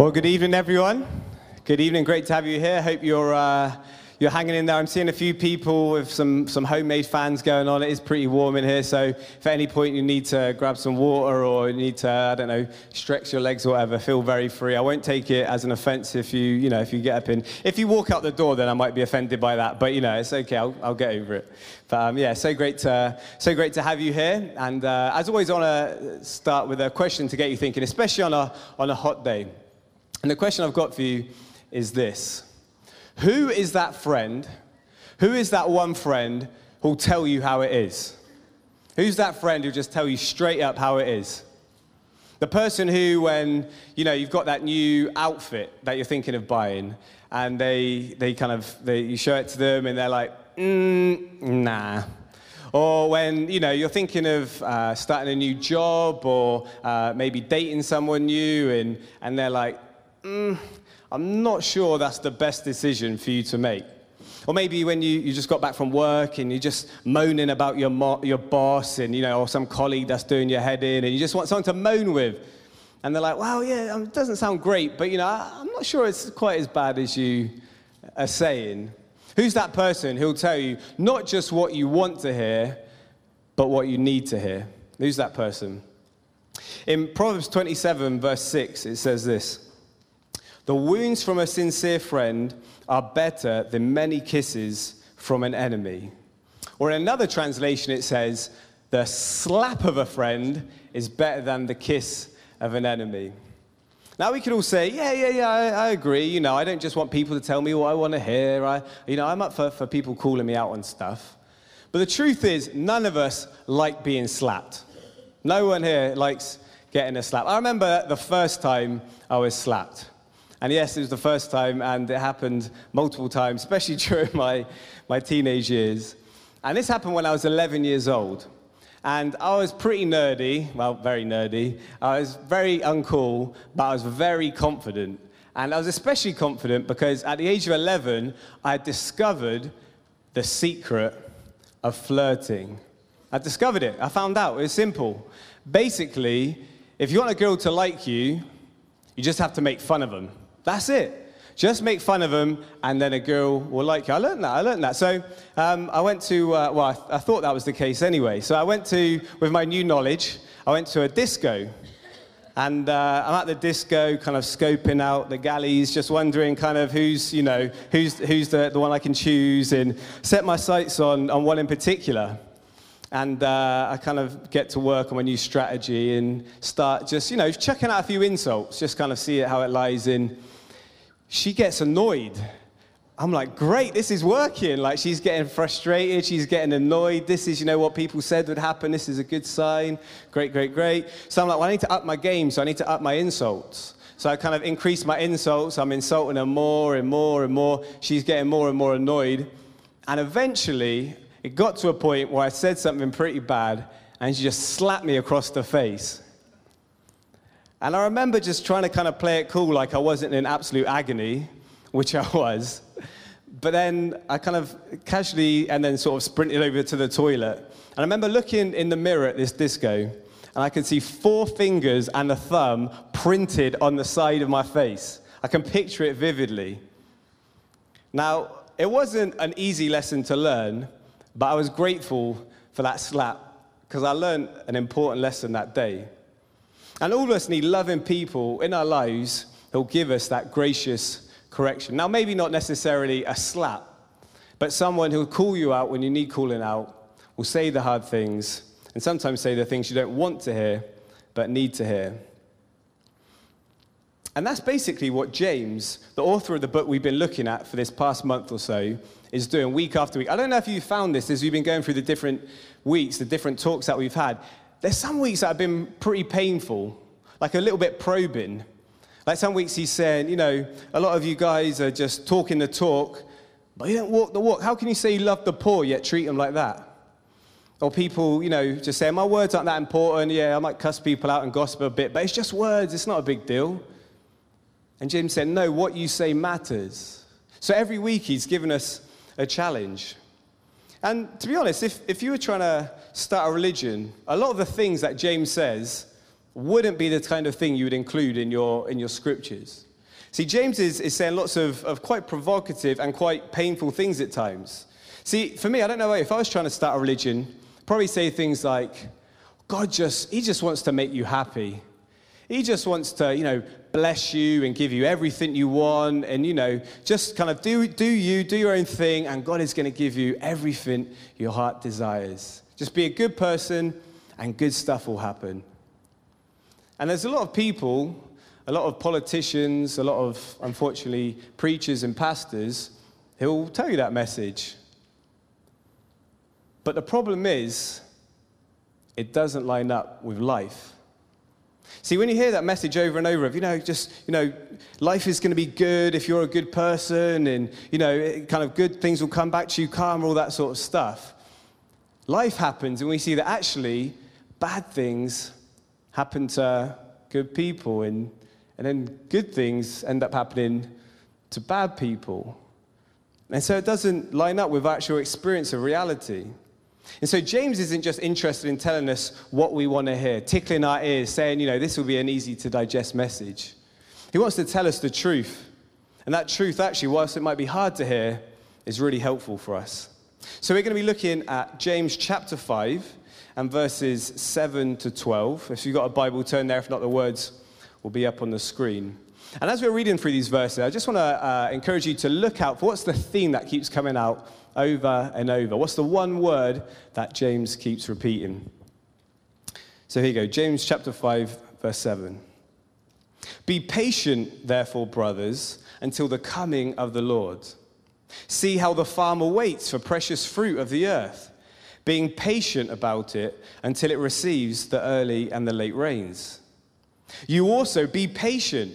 Well, good evening, everyone. Good evening. Great to have you here. Hope you're uh, you're hanging in there. I'm seeing a few people with some some homemade fans going on. It is pretty warm in here, so if at any point you need to grab some water or you need to I don't know stretch your legs or whatever, feel very free. I won't take it as an offence if you you know if you get up in. If you walk out the door, then I might be offended by that. But you know it's okay. I'll, I'll get over it. But um, yeah, so great to so great to have you here. And uh, as always, I want to start with a question to get you thinking, especially on a on a hot day. And the question I've got for you is this Who is that friend? Who is that one friend who'll tell you how it is? Who's that friend who'll just tell you straight up how it is? The person who, when you know you've got that new outfit that you're thinking of buying, and they they kind of they, you show it to them, and they're like, mm, nah. Or when you know you're thinking of uh, starting a new job, or uh, maybe dating someone new, and and they're like, mm, I'm not sure that's the best decision for you to make. Or maybe when you, you just got back from work and you're just moaning about your, mo- your boss and, you know, or some colleague that's doing your head in and you just want someone to moan with. And they're like, well, yeah, um, it doesn't sound great, but, you know, I'm not sure it's quite as bad as you are saying. Who's that person who'll tell you not just what you want to hear, but what you need to hear? Who's that person? In Proverbs 27, verse 6, it says this. The wounds from a sincere friend are better than many kisses from an enemy. Or in another translation, it says, The slap of a friend is better than the kiss of an enemy. Now we could all say, yeah, yeah, yeah, I, I, agree. You know, I don't just want people to tell me what I want to hear. I, you know, I'm up for, for people calling me out on stuff. But the truth is, none of us like being slapped. No one here likes getting a slap. I remember the first time I was slapped. And yes, it was the first time, and it happened multiple times, especially during my, my teenage years. And this happened when I was 11 years old. And I was pretty nerdy, well, very nerdy. I was very uncool, but I was very confident. And I was especially confident because at the age of 11, I discovered the secret of flirting. I discovered it. I found out. It was simple. Basically, if you want a girl to like you, you just have to make fun of them. That's it. Just make fun of them, and then a girl will like you. I learned that. I learned that. So um, I went to, uh, well, I, th- I, thought that was the case anyway. So I went to, with my new knowledge, I went to a disco. And uh, I'm at the disco, kind of scoping out the galleys, just wondering kind of who's, you know, who's, who's the, the one I can choose, and set my sights on, on one in particular. And uh, I kind of get to work on my new strategy and start just, you know, checking out a few insults, just kind of see how it lies in she gets annoyed. I'm like, great, this is working. Like, she's getting frustrated, she's getting annoyed. This is, you know, what people said would happen. This is a good sign. Great, great, great. So I'm like, well, I need to up my game, so I need to up my insults. So I kind of increase my insults. I'm insulting her more and more and more. She's getting more and more annoyed. And eventually, it got to a point where I said something pretty bad, and she just slapped me across the face. And I remember just trying to kind of play it cool, like I wasn't in absolute agony, which I was. But then I kind of casually and then sort of sprinted over to the toilet. And I remember looking in the mirror at this disco, and I could see four fingers and a thumb printed on the side of my face. I can picture it vividly. Now, it wasn't an easy lesson to learn, but I was grateful for that slap because I learned an important lesson that day. And all of us need loving people in our lives who'll give us that gracious correction. Now, maybe not necessarily a slap, but someone who'll call you out when you need calling out, will say the hard things, and sometimes say the things you don't want to hear, but need to hear. And that's basically what James, the author of the book we've been looking at for this past month or so, is doing week after week. I don't know if you found this as we've been going through the different weeks, the different talks that we've had. There's some weeks that have been pretty painful, like a little bit probing. Like some weeks he's saying, you know, a lot of you guys are just talking the talk, but you don't walk the walk. How can you say you love the poor yet treat them like that? Or people, you know, just say, my words aren't that important. Yeah, I might cuss people out and gossip a bit, but it's just words. It's not a big deal. And James said, no, what you say matters. So every week he's given us a challenge. And to be honest, if, if you were trying to start a religion, a lot of the things that James says wouldn't be the kind of thing you would include in your, in your scriptures. See, James is, is saying lots of, of quite provocative and quite painful things at times. See, for me, I don't know if I was trying to start a religion, probably say things like, God just, He just wants to make you happy. He just wants to, you know, bless you and give you everything you want and, you know, just kind of do, do you, do your own thing, and God is going to give you everything your heart desires. Just be a good person, and good stuff will happen. And there's a lot of people, a lot of politicians, a lot of, unfortunately, preachers and pastors who'll tell you that message. But the problem is, it doesn't line up with life. See, when you hear that message over and over of, you know, just, you know, life is going to be good if you're a good person and, you know, kind of good things will come back to you, karma, all that sort of stuff. Life happens and we see that actually bad things happen to good people and, and then good things end up happening to bad people. And so it doesn't line up with actual experience of reality. And so James isn't just interested in telling us what we want to hear, tickling our ears, saying, you know, this will be an easy to digest message. He wants to tell us the truth. And that truth, actually, whilst it might be hard to hear, is really helpful for us. So we're going to be looking at James chapter 5 and verses 7 to 12. If you've got a Bible, turn there. If not, the words will be up on the screen. And as we're reading through these verses, I just want to uh, encourage you to look out for what's the theme that keeps coming out over and over. What's the one word that James keeps repeating? So here you go James chapter 5, verse 7. Be patient, therefore, brothers, until the coming of the Lord. See how the farmer waits for precious fruit of the earth, being patient about it until it receives the early and the late rains. You also be patient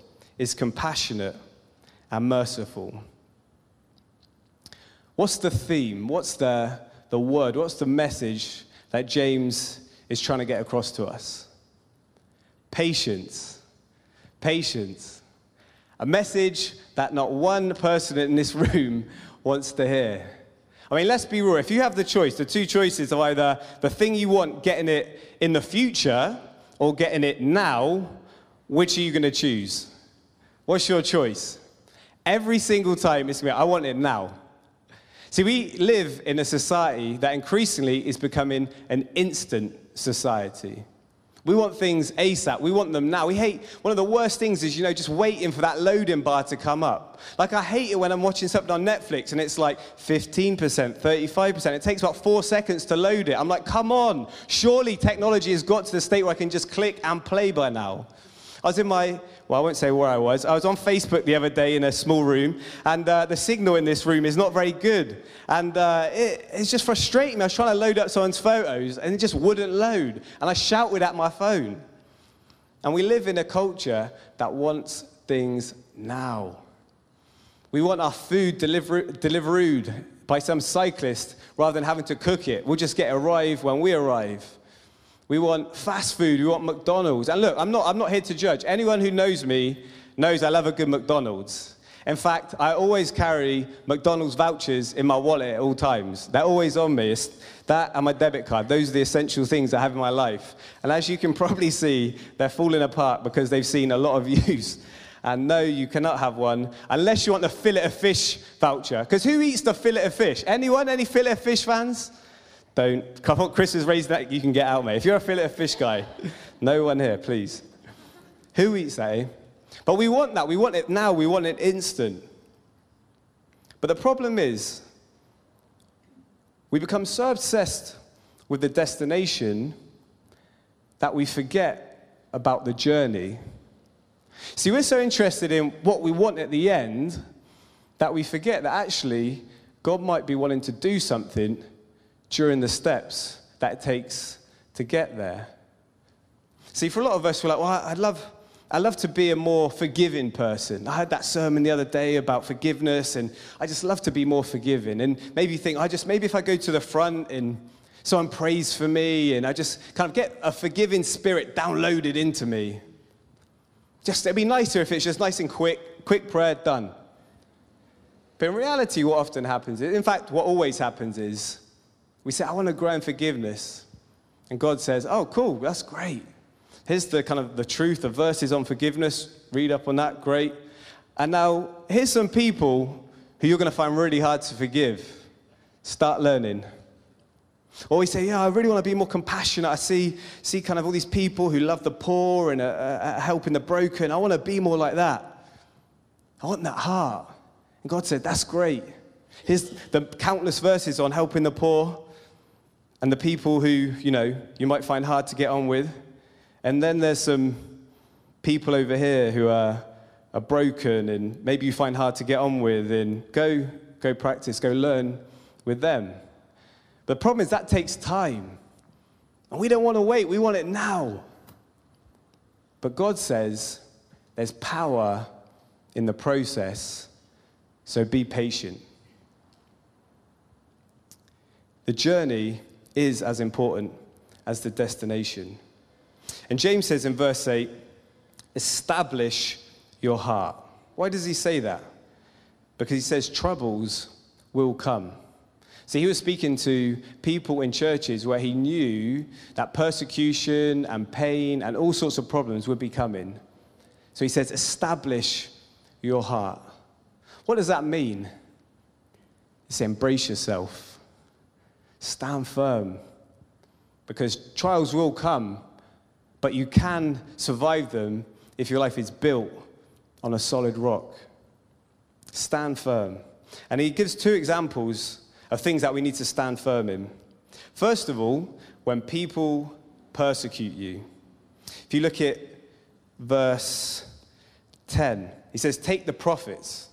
is compassionate and merciful. What's the theme? What's the, the word? What's the message that James is trying to get across to us? Patience. Patience. A message that not one person in this room wants to hear. I mean, let's be real. If you have the choice, the two choices of either the thing you want, getting it in the future, or getting it now, which are you going to choose? What's your choice? Every single time it's me, I want it now. See, we live in a society that increasingly is becoming an instant society. We want things ASAP. We want them now. We hate, one of the worst things is, you know, just waiting for that loading bar to come up. Like, I hate it when I'm watching something on Netflix and it's like 15%, 35%. It takes about four seconds to load it. I'm like, come on. Surely technology has got to the state where I can just click and play by now. I was in my, well, I won't say where I was. I was on Facebook the other day in a small room, and uh, the signal in this room is not very good. And uh, it, it's just frustrating me. I was trying to load up someone's photos, and it just wouldn't load. And I shouted at my phone. And we live in a culture that wants things now. We want our food deliver- delivered by some cyclist rather than having to cook it. We'll just get arrive when we arrive. We want fast food. We want McDonald's. And look, I'm not, I'm not here to judge. Anyone who knows me knows I love a good McDonald's. In fact, I always carry McDonald's vouchers in my wallet at all times. They're always on me. It's that and my debit card. Those are the essential things I have in my life. And as you can probably see, they're falling apart because they've seen a lot of use. And no, you cannot have one unless you want the fillet of fish voucher. Because who eats the fillet of fish? Anyone? Any fillet of fish fans? Don't. Come on, Chris has raised that. You can get out, mate. If you're a fillet of fish guy, no one here, please. Who eats that, eh? But we want that. We want it now. We want it instant. But the problem is, we become so obsessed with the destination that we forget about the journey. See, we're so interested in what we want at the end that we forget that actually God might be wanting to do something during the steps that takes to get there. See, for a lot of us, we're like, well, I'd love, I love to be a more forgiving person. I heard that sermon the other day about forgiveness, and I just love to be more forgiving. And maybe you think, I just, maybe if I go to the front and someone prays for me, and I just kind of get a forgiving spirit downloaded into me. Just, it'd be nicer if it's just nice and quick, quick prayer, done. But in reality, what often happens is, in fact, what always happens is, we say, I want to grow in forgiveness. And God says, Oh, cool, that's great. Here's the kind of the truth, the verses on forgiveness. Read up on that, great. And now, here's some people who you're going to find really hard to forgive. Start learning. Or we say, yeah, I really want to be more compassionate. I see, see kind of all these people who love the poor and are, are helping the broken. I want to be more like that. I want that heart. And God said, that's great. Here's the countless verses on helping the poor and the people who, you know, you might find hard to get on with. And then there's some people over here who are, are broken and maybe you find hard to get on with, and go, go practice, go learn with them. The problem is that takes time. And we don't want to wait, we want it now. But God says there's power in the process, so be patient. The journey is as important as the destination. And James says in verse 8, establish your heart. Why does he say that? Because he says troubles will come. So he was speaking to people in churches where he knew that persecution and pain and all sorts of problems would be coming. So he says, establish your heart. What does that mean? It's embrace yourself, stand firm, because trials will come, but you can survive them if your life is built on a solid rock. Stand firm. And he gives two examples of things that we need to stand firm in. First of all, when people persecute you. If you look at verse 10, he says, Take the prophets.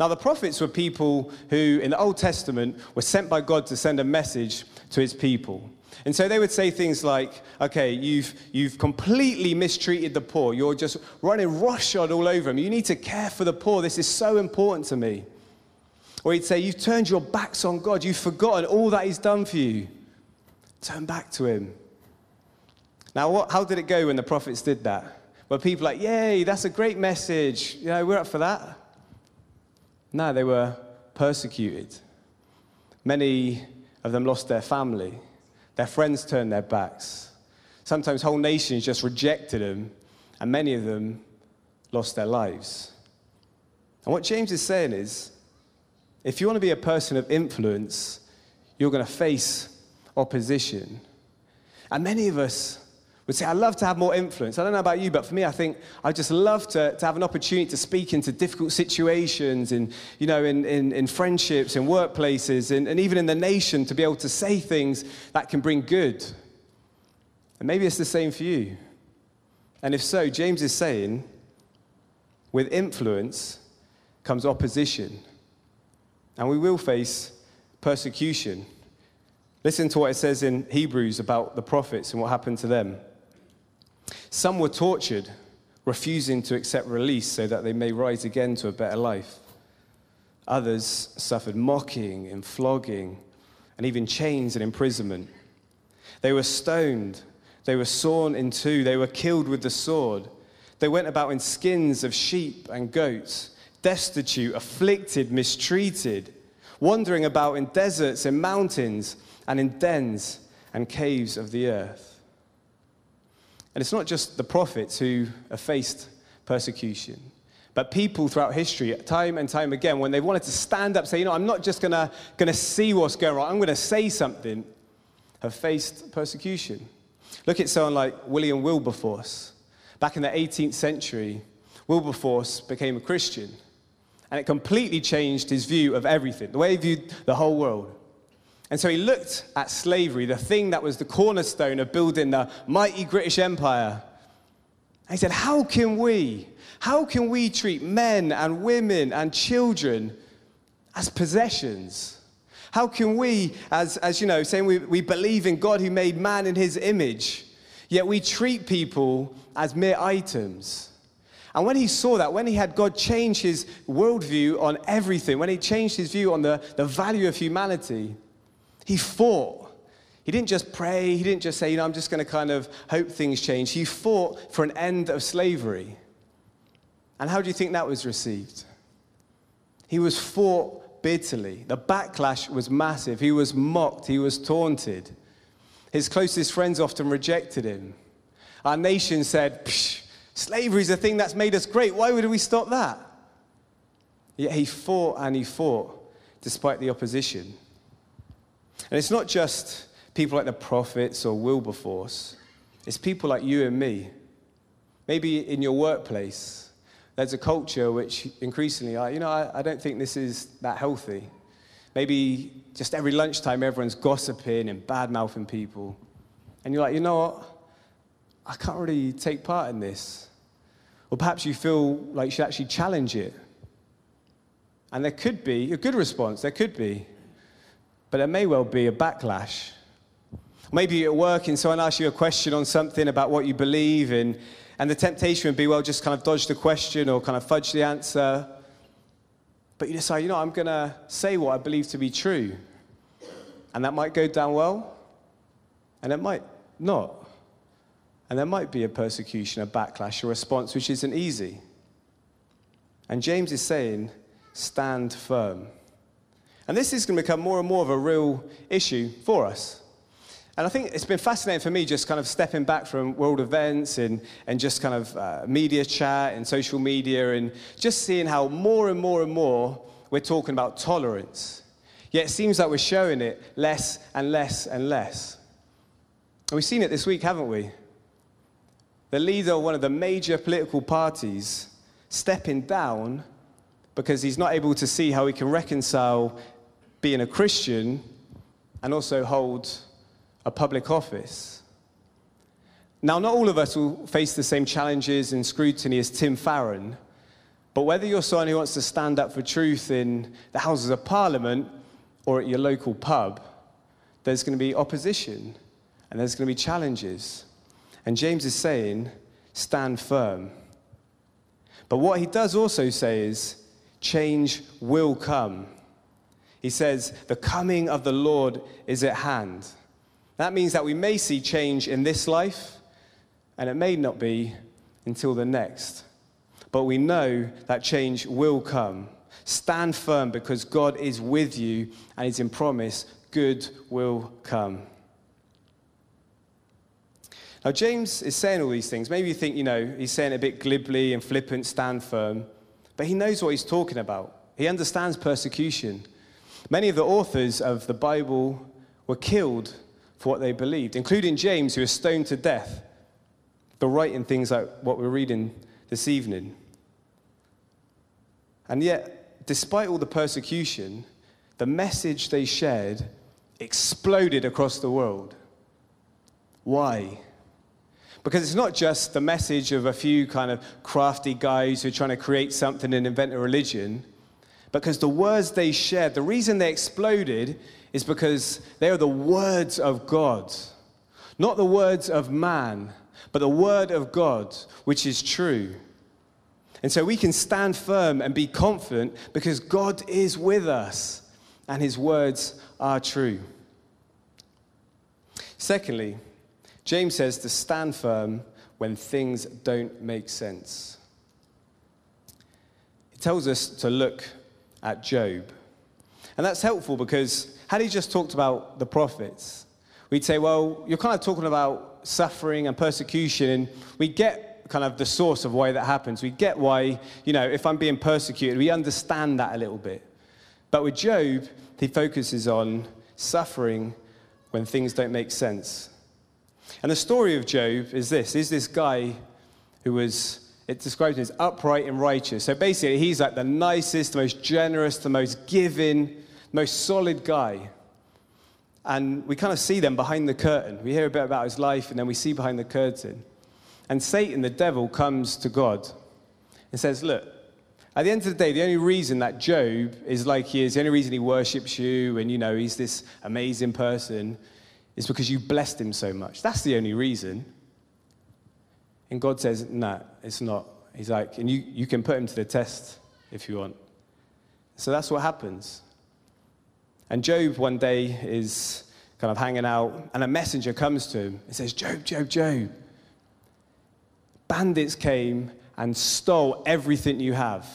Now, the prophets were people who, in the Old Testament, were sent by God to send a message to his people. And so they would say things like, okay, you've, you've completely mistreated the poor. You're just running roughshod all over them. You need to care for the poor. This is so important to me. Or he'd say, You've turned your backs on God. You've forgotten all that He's done for you. Turn back to Him. Now, what, how did it go when the prophets did that? Were people like, Yay, that's a great message. You know, we're up for that. No, they were persecuted. Many of them lost their family. Their friends turned their backs. Sometimes whole nations just rejected them, and many of them lost their lives. And what James is saying is if you want to be a person of influence, you're going to face opposition. And many of us would say, I love to have more influence. I don't know about you, but for me, I think I'd just love to, to have an opportunity to speak into difficult situations in, you know, in, in, in friendships, in workplaces, and, and even in the nation to be able to say things that can bring good. And maybe it's the same for you. And if so, James is saying, with influence comes opposition. And we will face persecution. Listen to what it says in Hebrews about the prophets and what happened to them. Some were tortured, refusing to accept release so that they may rise again to a better life. Others suffered mocking and flogging and even chains and imprisonment. They were stoned, they were sawn in two, they were killed with the sword. They went about in skins of sheep and goats destitute, afflicted, mistreated, wandering about in deserts and mountains and in dens and caves of the earth. And it's not just the prophets who have faced persecution, but people throughout history, time and time again, when they wanted to stand up, say, you know, I'm not just gonna, gonna see what's going on, I'm gonna say something, have faced persecution. Look at someone like William Wilberforce. Back in the 18th century, Wilberforce became a Christian and it completely changed his view of everything, the way he viewed the whole world. And so he looked at slavery, the thing that was the cornerstone of building the mighty British Empire. And he said, How can we, how can we treat men and women and children as possessions? How can we, as, as you know, saying we, we believe in God who made man in his image, yet we treat people as mere items? And when he saw that, when he had God change his worldview on everything, when he changed his view on the, the value of humanity, he fought. He didn't just pray, he didn't just say, you know, I'm just going to kind of hope things change. He fought for an end of slavery. And how do you think that was received? He was fought bitterly. The backlash was massive. He was mocked, he was taunted. His closest friends often rejected him. Our nation said, slavery is a thing that's made us great. Why would we stop that? Yet he fought and he fought despite the opposition. And it's not just people like the prophets or Wilberforce, it's people like you and me. Maybe in your workplace, there's a culture which increasingly, you know, I, don't think this is that healthy. Maybe just every lunchtime, everyone's gossiping and bad mouthing people. And you're like, you know what? I can't really take part in this. Or perhaps you feel like you should actually challenge it. And there could be a good response, there could be. But there may well be a backlash. Maybe you're at work and someone asks you a question on something about what you believe in, and the temptation would be, well, just kind of dodge the question or kind of fudge the answer. But you decide, you know, I'm going to say what I believe to be true. And that might go down well, and it might not. And there might be a persecution, a backlash, a response which isn't easy. And James is saying, stand firm. And this is going to become more and more of a real issue for us. And I think it's been fascinating for me just kind of stepping back from world events and, and just kind of uh, media chat and social media and just seeing how more and more and more we're talking about tolerance. Yet it seems like we're showing it less and less and less. And we've seen it this week, haven't we? The leader of one of the major political parties stepping down because he's not able to see how he can reconcile being a Christian and also hold a public office. Now, not all of us will face the same challenges and scrutiny as Tim Farron, but whether you're someone who wants to stand up for truth in the Houses of Parliament or at your local pub, there's going to be opposition and there's going to be challenges. And James is saying, stand firm. But what he does also say is, change will come. He says, the coming of the Lord is at hand. That means that we may see change in this life, and it may not be until the next. But we know that change will come. Stand firm because God is with you and He's in promise, good will come. Now, James is saying all these things. Maybe you think, you know, he's saying it a bit glibly and flippant, stand firm. But he knows what he's talking about. He understands persecution. Many of the authors of the Bible were killed for what they believed, including James, who was stoned to death for writing things like what we're reading this evening. And yet, despite all the persecution, the message they shared exploded across the world. Why? Because it's not just the message of a few kind of crafty guys who are trying to create something and invent a religion, because the words they shared, the reason they exploded is because they are the words of God. Not the words of man, but the word of God, which is true. And so we can stand firm and be confident because God is with us and his words are true. Secondly, James says to stand firm when things don't make sense. He tells us to look at Job. And that's helpful because had he just talked about the prophets, we'd say, well, you're kind of talking about suffering and persecution, and we get kind of the source of why that happens. We get why, you know, if I'm being persecuted, we understand that a little bit. But with Job, he focuses on suffering when things don't make sense. And the story of Job is this is this guy who was it describes him as upright and righteous. So basically, he's like the nicest, the most generous, the most giving, most solid guy. And we kind of see them behind the curtain. We hear a bit about his life, and then we see behind the curtain. And Satan, the devil, comes to God and says, Look, at the end of the day, the only reason that Job is like he is, the only reason he worships you and, you know, he's this amazing person is because you blessed him so much. That's the only reason. And God says, No, it's not. He's like, and you, you can put him to the test if you want. So that's what happens. And Job one day is kind of hanging out, and a messenger comes to him and says, Job, Job, Job, bandits came and stole everything you have.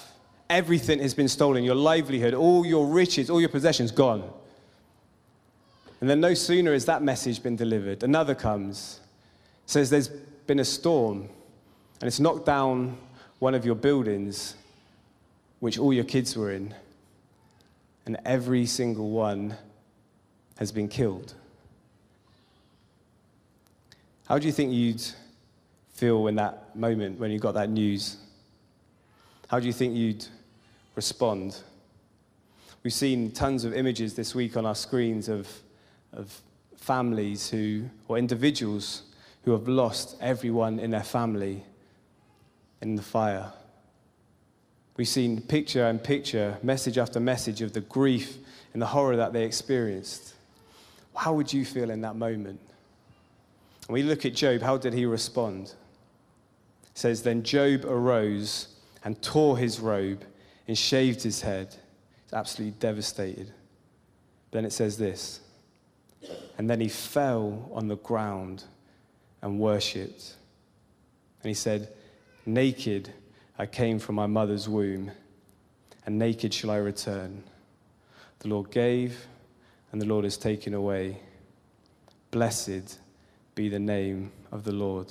Everything has been stolen your livelihood, all your riches, all your possessions gone. And then no sooner has that message been delivered, another comes, says there's been a storm, and it's knocked down one of your buildings, which all your kids were in and every single one has been killed. How do you think you'd feel in that moment when you got that news? How do you think you'd respond? We've seen tons of images this week on our screens of, of families who, or individuals who have lost everyone in their family in the fire. We've seen picture and picture, message after message of the grief and the horror that they experienced. How would you feel in that moment? We look at Job, how did he respond? It says, Then Job arose and tore his robe and shaved his head. He's absolutely devastated. Then it says this And then he fell on the ground and worshipped. And he said, Naked I came from my mother's womb, and naked shall I return. The Lord gave, and the Lord has taken away. Blessed be the name of the Lord.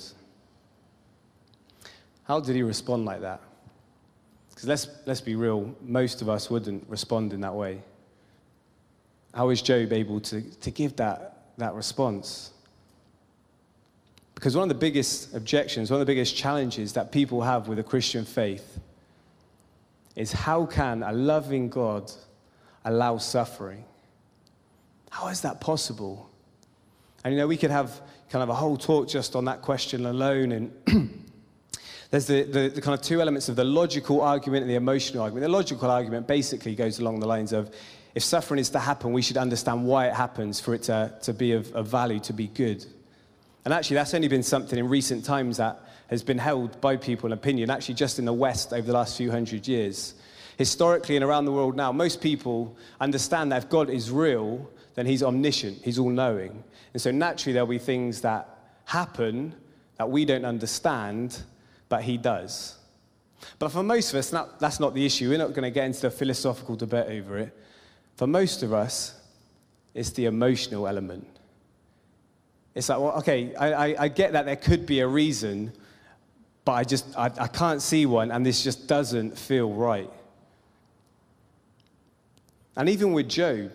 How did he respond like that? Because let's, let's be real, most of us wouldn't respond in that way. How is Job able to, to give that, that response? Because one of the biggest objections, one of the biggest challenges that people have with a Christian faith is how can a loving God allow suffering? How is that possible? And you know, we could have kind of a whole talk just on that question alone. And there's the, the, the, kind of two elements of the logical argument and the emotional argument. The logical argument basically goes along the lines of if suffering is to happen, we should understand why it happens for it to, to be of, of value, to be good. And actually, that's only been something in recent times that has been held by people in opinion, actually, just in the West over the last few hundred years. Historically and around the world now, most people understand that if God is real, then he's omniscient, he's all knowing. And so naturally, there'll be things that happen that we don't understand, but he does. But for most of us, that's not the issue. We're not going to get into a philosophical debate over it. For most of us, it's the emotional element. It's like, well, okay, I, I, I get that there could be a reason, but I just, I, I can't see one, and this just doesn't feel right. And even with Job,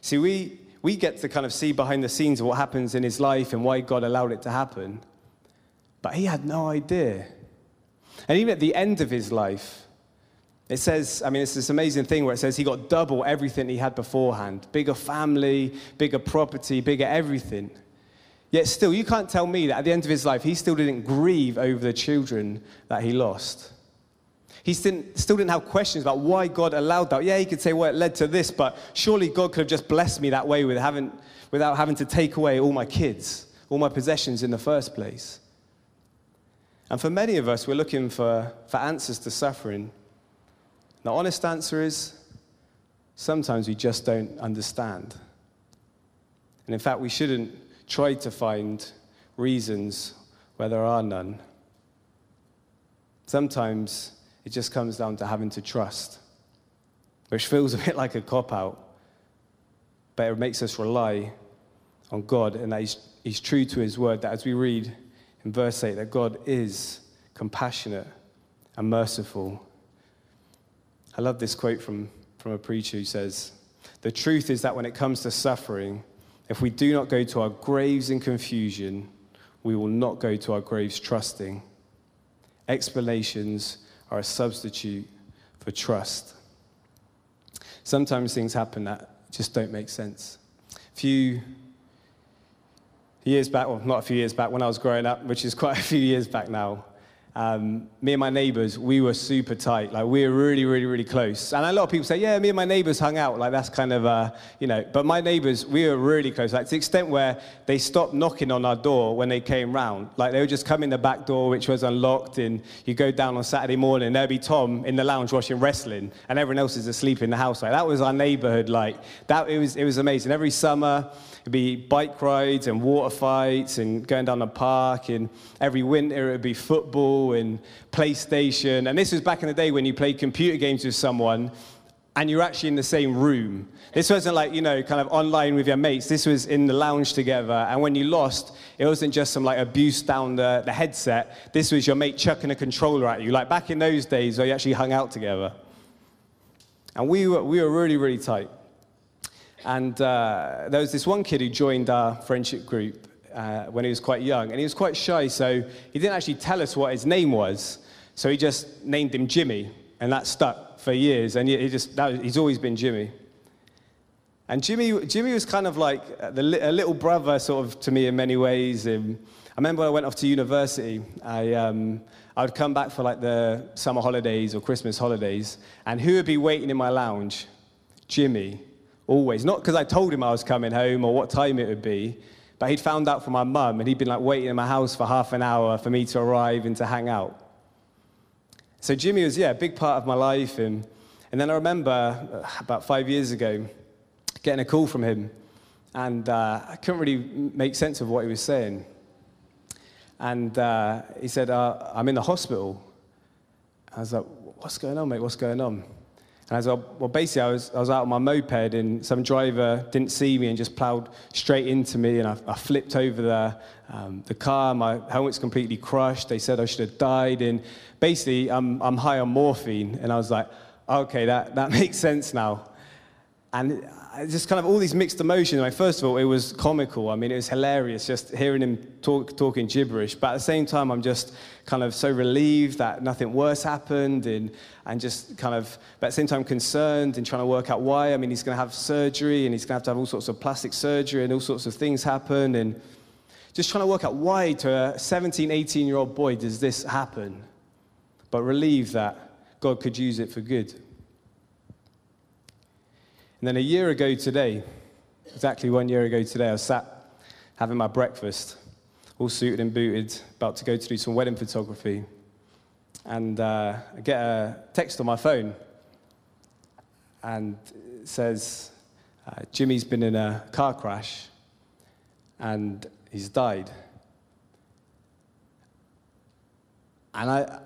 see, we, we get to kind of see behind the scenes of what happens in his life and why God allowed it to happen. But he had no idea. And even at the end of his life, it says, I mean, it's this amazing thing where it says he got double everything he had beforehand bigger family, bigger property, bigger everything. Yet still, you can't tell me that at the end of his life, he still didn't grieve over the children that he lost. He still didn't have questions about why God allowed that. Yeah, he could say, well, it led to this, but surely God could have just blessed me that way with having, without having to take away all my kids, all my possessions in the first place. And for many of us, we're looking for, for answers to suffering. The honest answer is sometimes we just don't understand. And in fact, we shouldn't try to find reasons where there are none. Sometimes it just comes down to having to trust, which feels a bit like a cop out, but it makes us rely on God and that he's, he's true to His word. That as we read in verse 8, that God is compassionate and merciful. I love this quote from, from a preacher who says, The truth is that when it comes to suffering, if we do not go to our graves in confusion, we will not go to our graves trusting. Explanations are a substitute for trust. Sometimes things happen that just don't make sense. A few years back, well, not a few years back, when I was growing up, which is quite a few years back now, um, me and my neighbors, we were super tight. Like, we were really, really, really close. And a lot of people say, yeah, me and my neighbors hung out. Like, that's kind of, uh, you know, but my neighbors, we were really close. Like, to the extent where they stopped knocking on our door when they came round. Like, they would just come in the back door, which was unlocked, and you go down on Saturday morning, there'd be Tom in the lounge watching wrestling, and everyone else is asleep in the house. Like, that was our neighborhood. Like, that, it was, it was amazing. Every summer, It'd be bike rides and water fights and going down the park. And every winter, it would be football and PlayStation. And this was back in the day when you played computer games with someone and you're actually in the same room. This wasn't like, you know, kind of online with your mates. This was in the lounge together. And when you lost, it wasn't just some like abuse down the, the headset. This was your mate chucking a controller at you. Like back in those days where you actually hung out together. And we were, we were really, really tight. And uh, there was this one kid who joined our friendship group uh, when he was quite young, and he was quite shy, so he didn't actually tell us what his name was. So he just named him Jimmy, and that stuck for years, and he just, that, he's always been Jimmy. And Jimmy, Jimmy was kind of like the, a little brother, sort of, to me in many ways. Um, I remember when I went off to university, I, um, I would come back for like the summer holidays or Christmas holidays, and who would be waiting in my lounge? Jimmy always. Not because I told him I was coming home or what time it would be, but he'd found out from my mum and he'd been like waiting in my house for half an hour for me to arrive and to hang out. So Jimmy was, yeah, a big part of my life. And, and then I remember uh, about five years ago getting a call from him, and uh, I couldn't really make sense of what he was saying. And uh, he said, uh, I'm in the hospital. I was like, What's going on, mate? What's going on? And I was well, basically, I was, I was out on my moped and some driver didn't see me and just plowed straight into me. And I, I flipped over the, um, the car. My helmet's completely crushed. They said I should have died. And basically, I'm, I'm high on morphine. And I was like, okay, that, that makes sense now. And just kind of all these mixed emotions. Like, first of all, it was comical. I mean, it was hilarious just hearing him talk, talking gibberish. But at the same time, I'm just kind of so relieved that nothing worse happened and, and just kind of, but at the same time, concerned and trying to work out why. I mean, he's going to have surgery and he's going to have to have all sorts of plastic surgery and all sorts of things happen. And just trying to work out why to a 17, 18 year old boy does this happen. But relieved that God could use it for good. And then a year ago today, exactly one year ago today, I sat having my breakfast, all suited and booted, about to go to do some wedding photography. And uh, I get a text on my phone, and it says, uh, Jimmy's been in a car crash, and he's died. And I,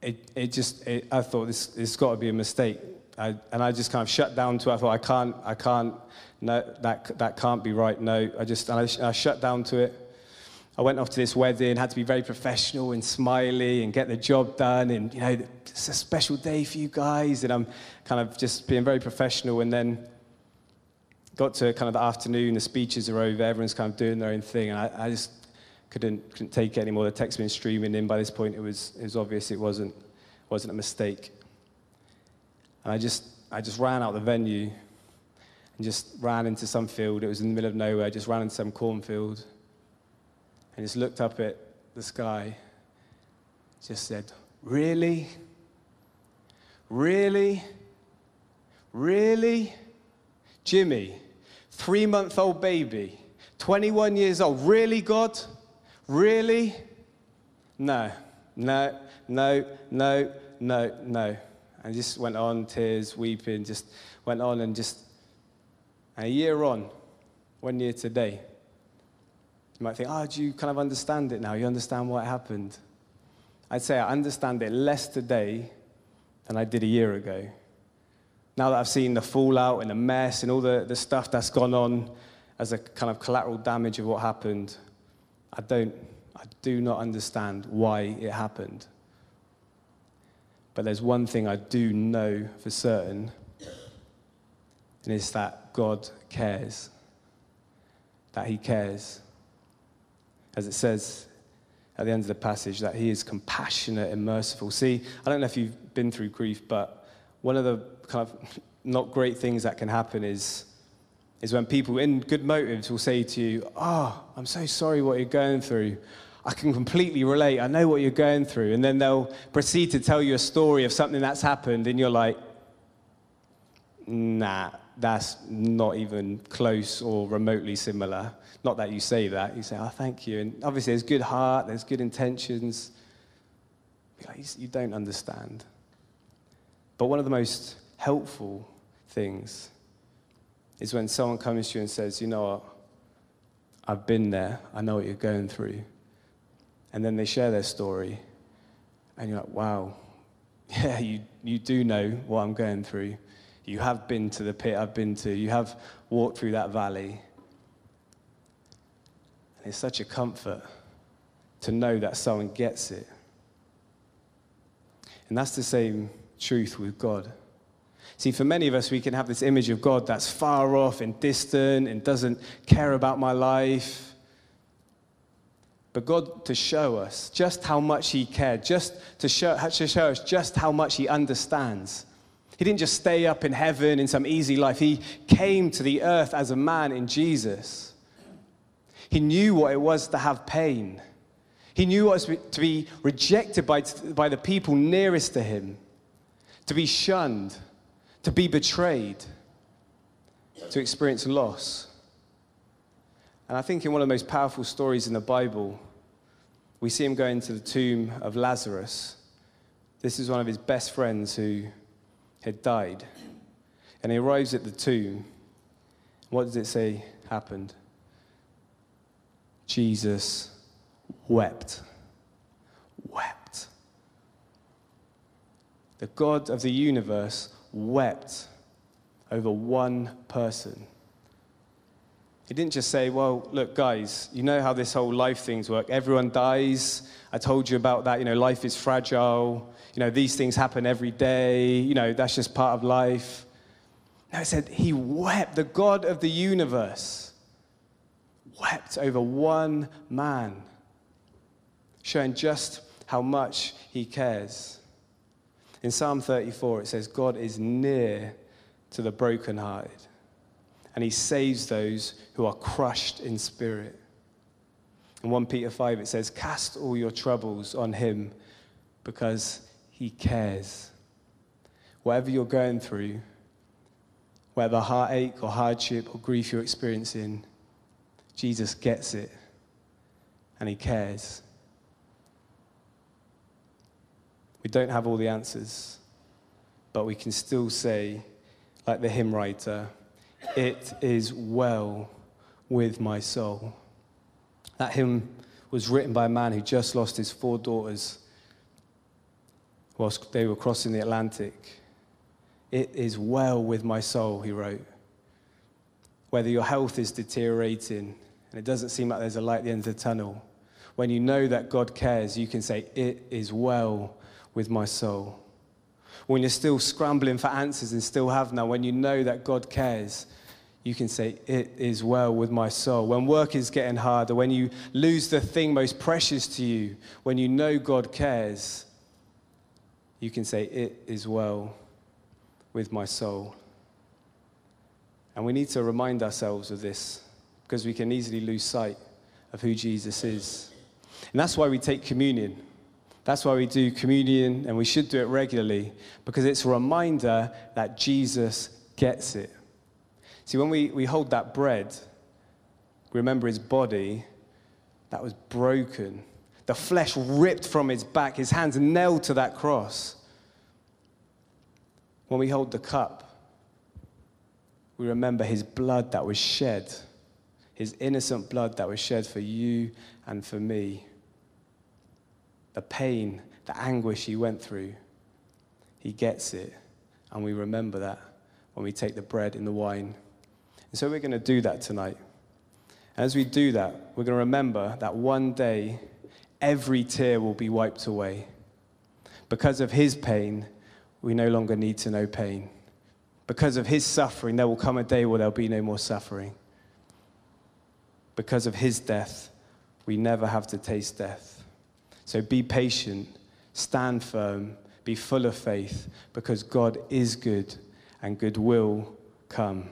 it, it just, it, I thought this, has got to be a mistake. I, and I just kind of shut down to it. I thought, I can't, I can't, no, that, that can't be right. No, I just, I, I shut down to it. I went off to this wedding, had to be very professional and smiley and get the job done. And, you know, it's a special day for you guys. And I'm kind of just being very professional. And then got to kind of the afternoon, the speeches are over, everyone's kind of doing their own thing. And I, I just couldn't, couldn't take it anymore. The text been streaming in. By this point, it was, it was obvious it wasn't, wasn't a mistake. And I just, I just ran out the venue and just ran into some field. It was in the middle of nowhere. Just ran into some cornfield and just looked up at the sky. Just said, Really? Really? Really? Jimmy, three month old baby, 21 years old. Really, God? Really? No, no, no, no, no, no. And just went on, tears, weeping, just went on and just, and a year on, one year today, you might think, oh, do you kind of understand it now? You understand what happened? I'd say I understand it less today than I did a year ago. Now that I've seen the fallout and the mess and all the, the stuff that's gone on as a kind of collateral damage of what happened, I don't, I do not understand why it happened. But there's one thing I do know for certain, and it's that God cares. That He cares. As it says at the end of the passage, that He is compassionate and merciful. See, I don't know if you've been through grief, but one of the kind of not great things that can happen is, is when people in good motives will say to you, Oh, I'm so sorry what you're going through. I can completely relate. I know what you're going through. And then they'll proceed to tell you a story of something that's happened, and you're like, nah, that's not even close or remotely similar. Not that you say that. You say, oh, thank you. And obviously, there's good heart, there's good intentions. You don't understand. But one of the most helpful things is when someone comes to you and says, you know what, I've been there, I know what you're going through. And then they share their story, and you're like, wow, yeah, you, you do know what I'm going through. You have been to the pit I've been to, you have walked through that valley. And it's such a comfort to know that someone gets it. And that's the same truth with God. See, for many of us, we can have this image of God that's far off and distant and doesn't care about my life. But God, to show us just how much He cared, just to show, to show us just how much He understands. He didn't just stay up in heaven in some easy life, He came to the earth as a man in Jesus. He knew what it was to have pain. He knew what it was to be rejected by, by the people nearest to him, to be shunned, to be betrayed, to experience loss. And I think in one of the most powerful stories in the Bible, we see him go into the tomb of Lazarus. This is one of his best friends who had died. And he arrives at the tomb. What does it say happened? Jesus wept. Wept. The God of the universe wept over one person. He didn't just say, Well, look, guys, you know how this whole life things work. Everyone dies. I told you about that. You know, life is fragile. You know, these things happen every day. You know, that's just part of life. No, it said he wept. The God of the universe wept over one man, showing just how much he cares. In Psalm 34, it says, God is near to the brokenhearted, and he saves those who are crushed in spirit. In 1 Peter 5, it says, Cast all your troubles on him because he cares. Whatever you're going through, whether heartache or hardship or grief you're experiencing, Jesus gets it and he cares. We don't have all the answers, but we can still say, like the hymn writer, It is well with my soul. That hymn was written by a man who just lost his four daughters whilst they were crossing the Atlantic. It is well with my soul, he wrote. Whether your health is deteriorating and it doesn't seem like there's a light at the end of the tunnel, when you know that God cares, you can say, It is well with my soul. When you're still scrambling for answers and still have none, when you know that God cares, you can say, It is well with my soul. When work is getting harder, when you lose the thing most precious to you, when you know God cares, you can say, It is well with my soul. And we need to remind ourselves of this because we can easily lose sight of who Jesus is. And that's why we take communion. That's why we do communion, and we should do it regularly, because it's a reminder that Jesus gets it. See, when we, we hold that bread, we remember his body that was broken, the flesh ripped from his back, his hands nailed to that cross. When we hold the cup, we remember his blood that was shed, his innocent blood that was shed for you and for me the pain, the anguish he went through, he gets it. And we remember that when we take the bread and the wine. And so we're going to do that tonight. As we do that, we're going to remember that one day every tear will be wiped away. Because of his pain, we no longer need to know pain. Because of his suffering, there will come a day where there'll be no more suffering. Because of his death, we never have to taste death. So be patient, stand firm, be full of faith, because God is good and good will come.